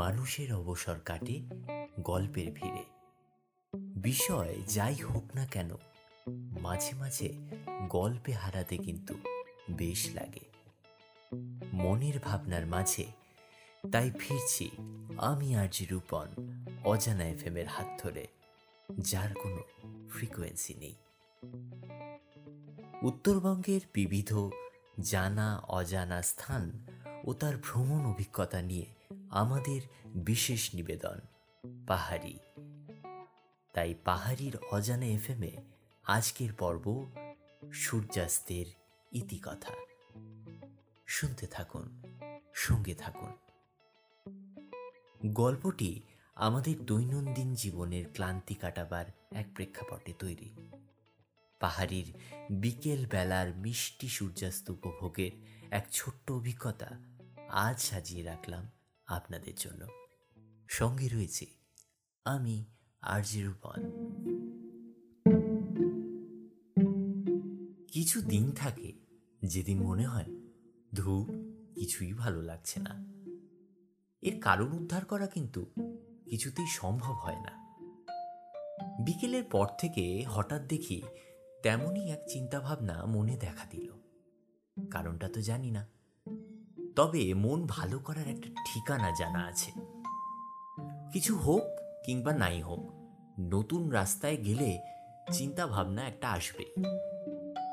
মানুষের অবসর কাটে গল্পের ভিড়ে। বিষয় যাই হোক না কেন, মাঝে মাঝে গল্পে হারাতে কিন্তু বেশ লাগে। মনের ভাবনার মাঝে, তাই ফিরছি আমি আর জি রূপন অজানা এফএমের হাত ধরে, যার কোনো ফ্রিকোয়েন্সি নেই। উত্তরবঙ্গের বিবিধ, জানা, অজানা স্থান ও তার ভ্রমণ অভিজ্ঞতা নিয়ে আমাদের বিশেষ নিবেদন, পাহাড়ি। তাই পাহাড়ির অজানা এফএমে আজকের পর্ব সূর্যাস্তের ইতিকথা। শুনতে থাকুন, সঙ্গে থাকুন। গল্পটি আমাদের দৈনন্দিন জীবনের ক্লান্তি কাটাবার এক প্রেক্ষাপটে তৈরি। পাহাড়ির বিকেল বেলার মিষ্টি সূর্যাস্ত উপভোগের এক ছোট্ট অভিজ্ঞতা আজ সাজিয়ে রাখলাম আপনাদের জন্য। সঙ্গে রয়েছে আমি আরজি রূপন। কিছু দিন থাকে, যেদিন মনে হয় ধূপ কিছুই ভালো লাগছে না। এর কারণ উদ্ধার করা কিন্তু কিছুতেই সম্ভব হয় না। বিকেলের পর থেকে হঠাৎ দেখি তেমনই এক চিন্তাভাবনা মনে দেখা দিল। কারণটা তো জানি না। তবে মন ভালো করার একটা ঠিকানা জানা আছে। কিছু হোক কিংবা নাই হোক, নতুন রাস্তায় গেলে চিন্তা ভাবনা একটা আসবে।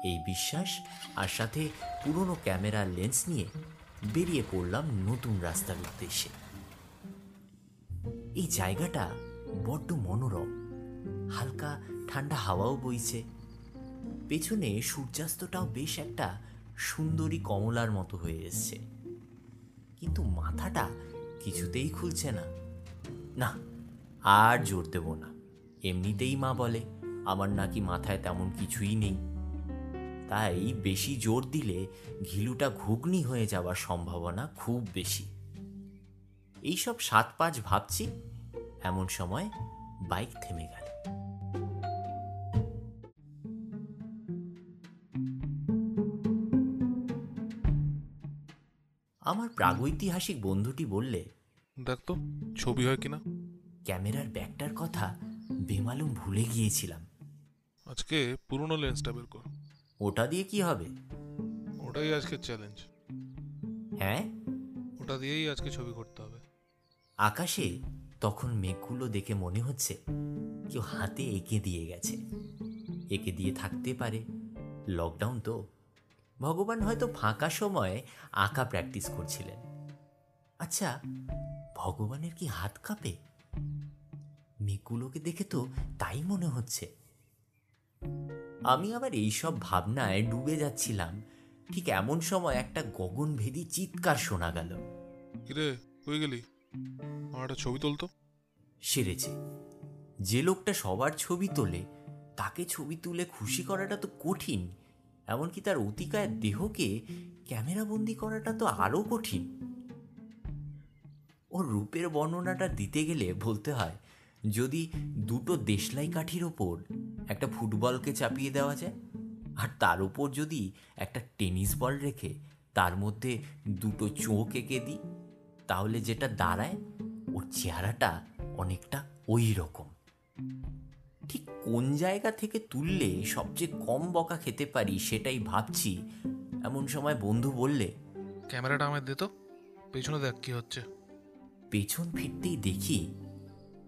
এই বিশ্বাস আর সাথে পুরনো ক্যামেরার লেন্স নিয়ে বেরিয়ে পড়লাম নতুন রাস্তার উদ্দেশ্যে। এই জায়গাটা বড্ড মনোরম, হালকা ঠান্ডা হাওয়াও বইছে। পেছনে সূর্যাস্তটাও বেশ একটা সুন্দরী কমলার মতো হয়ে এসছে। কিন্তু মাথাটা কিছুতেই খুলছে না। না, আর জোর দেব না। এমনিতেই মা বলে, আমার নাকি মাথায় তেমন কিছুই নেই। তাই বেশি জোর দিলে ঘিলুটা ঘুগনি হয়ে যাওয়ার সম্ভাবনা খুব বেশি। এইসব সাত পাঁচ ভাবছি, এমন সময় বাইক থেমে গেল। আমার প্রাগৈতিহাসিক বন্ধুটি বললে দেখ তো ছবি হয় কিনা? ক্যামেরার ব্যাগটার কথা বেমালুম ভুলে গিয়েছিলাম। আজকে পুরনো লেন্সটা বের কর। ওটা দিয়ে কি হবে? ওটাই আজকে চ্যালেঞ্জ হ্যাঁ? ওটা দিয়েই আজকে ছবি করতে হবে। আকাশে তখন মেঘগুলো দেখে মনে হচ্ছে কেউ হাতে এঁকে দিয়ে গেছে। এঁকে দিয়ে থাকতে পারে। লকডাউন তো ভগবান হয়তো ফাঁকা সময়ে আঁকা প্র্যাকটিস করছিলেন। আচ্ছা ভগবানের কি হাত কাঁপে? মেঘগুলোকে দেখে তো তাই মনে হচ্ছে। আমি আবার এইসব ভাবনায় ডুবে যাচ্ছিলাম। ঠিক এমন সময় একটা গগনভেদী চিৎকার শোনা গেল। কিরে কই গেলি? আমার একটা ছবি তুলতো। সেরেছে। যে লোকটা সবার ছবি তোলে তাকে ছবি তুলে খুশি করাটা তো কঠিন। এমনকি তার অতিকায়ের দেহকে ক্যামেরাবন্দি করাটা তো আরও কঠিন। ওর রূপের বর্ণনাটা দিতে গেলে বলতে হয়, যদি দুটো দেশলাই কাঠির ওপর একটা ফুটবলকে চাপিয়ে দেওয়া যায়, আর তার উপর যদি একটা টেনিস বল রেখে তার মধ্যে দুটো চোখ এঁকে দিই, তাহলে যেটা দাঁড়ায়, ওর চেহারাটা অনেকটা ওই রকম। কোন জায়গা থেকে তুললে সবচেয়ে কম বকা খেতে পারি সেটাই ভাবছি। এমন সময় বন্ধু বললে ক্যামেরাটা আমায় দে তো পেছনে দেখ কি হচ্ছে। পেছন ফিরতেই দেখি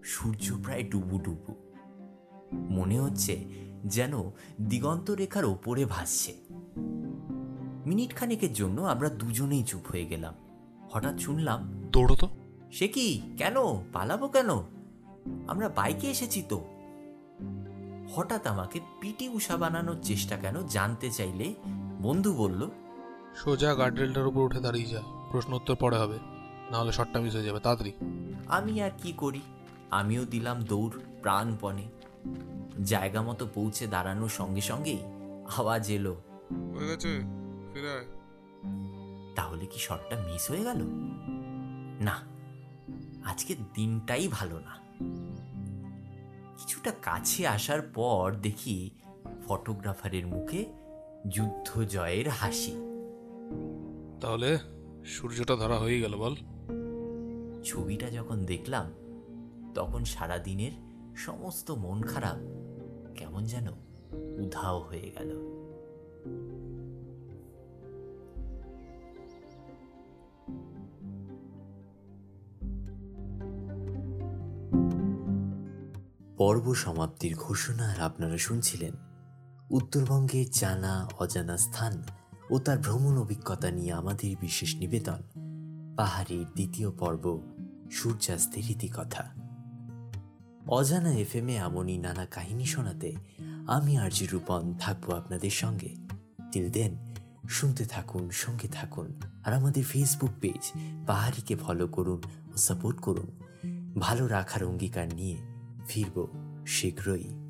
সূর্য প্রায় ডুবু ডুবু। মনে হচ্ছে যেন দিগন্ত রেখার ওপরে ভাসছে। মিনিট খানেকের জন্য আমরা দুজনেই চুপ হয়ে গেলাম। হঠাৎ শুনলাম দৌড়ো তো। সে কি কেন পালাবো কেন? আমরা বাইকে এসেছি তো। হঠাৎ আমাকে পিটি উষা বানানোর চেষ্টা কেন জানতে চাইলে বন্ধু বলল সোজা গার্ডরেলটার উপর উঠে দাঁড়িয়ে যা প্রশ্ন উত্তর পরে হবে নাহলে শর্টটা মিস হয়ে যাবে তাড়াতাড়ি। আমি আর কি করি? আমিও দিলাম দৌড় প্রাণপণে। জায়গা মতো পৌঁছে দাঁড়ানোর সঙ্গে সঙ্গেই আওয়াজ এলো। হয়ে গেছে ফিরে আয়। তাহলে কি শটটা মিস হয়ে গেল? না আজকে দিনটাই ভালো না। কিছুটা কাছে আসার পর দেখি ফটোগ্রাফারের মুখে যুদ্ধ জয়ের হাসি। তাহলে সূর্যটা ধরা হয়ে গেল বল। ছবিটা যখন দেখলাম তখন সারা দিনের সমস্ত মন খারাপ কেমন যেন উধাও হয়ে গেল। পর্ব সমাপ্তির ঘোষণা আর আপনারা শুনছিলেন। উত্তরবঙ্গের জানা, অজানা স্থান ও তার ভ্রমণ অভিজ্ঞতা নিয়ে আমাদের বিশেষ নিবেদন। পাহাড়ির দ্বিতীয় পর্ব, সূর্যাস্তের রীতিকথা অজানা এফ এফএমে এমনই নানা কাহিনী শোনাতে আমি আরজি রূপন থাকব আপনাদের সঙ্গে। তিল দেন শুনতে থাকুন, সঙ্গে থাকুন আর আমাদের ফেসবুক পেজ পাহাড়িকে ফলো করুন ও সাপোর্ট করুন। ভালো রাখার অঙ্গীকার নিয়ে ফিরব শীঘ্রই।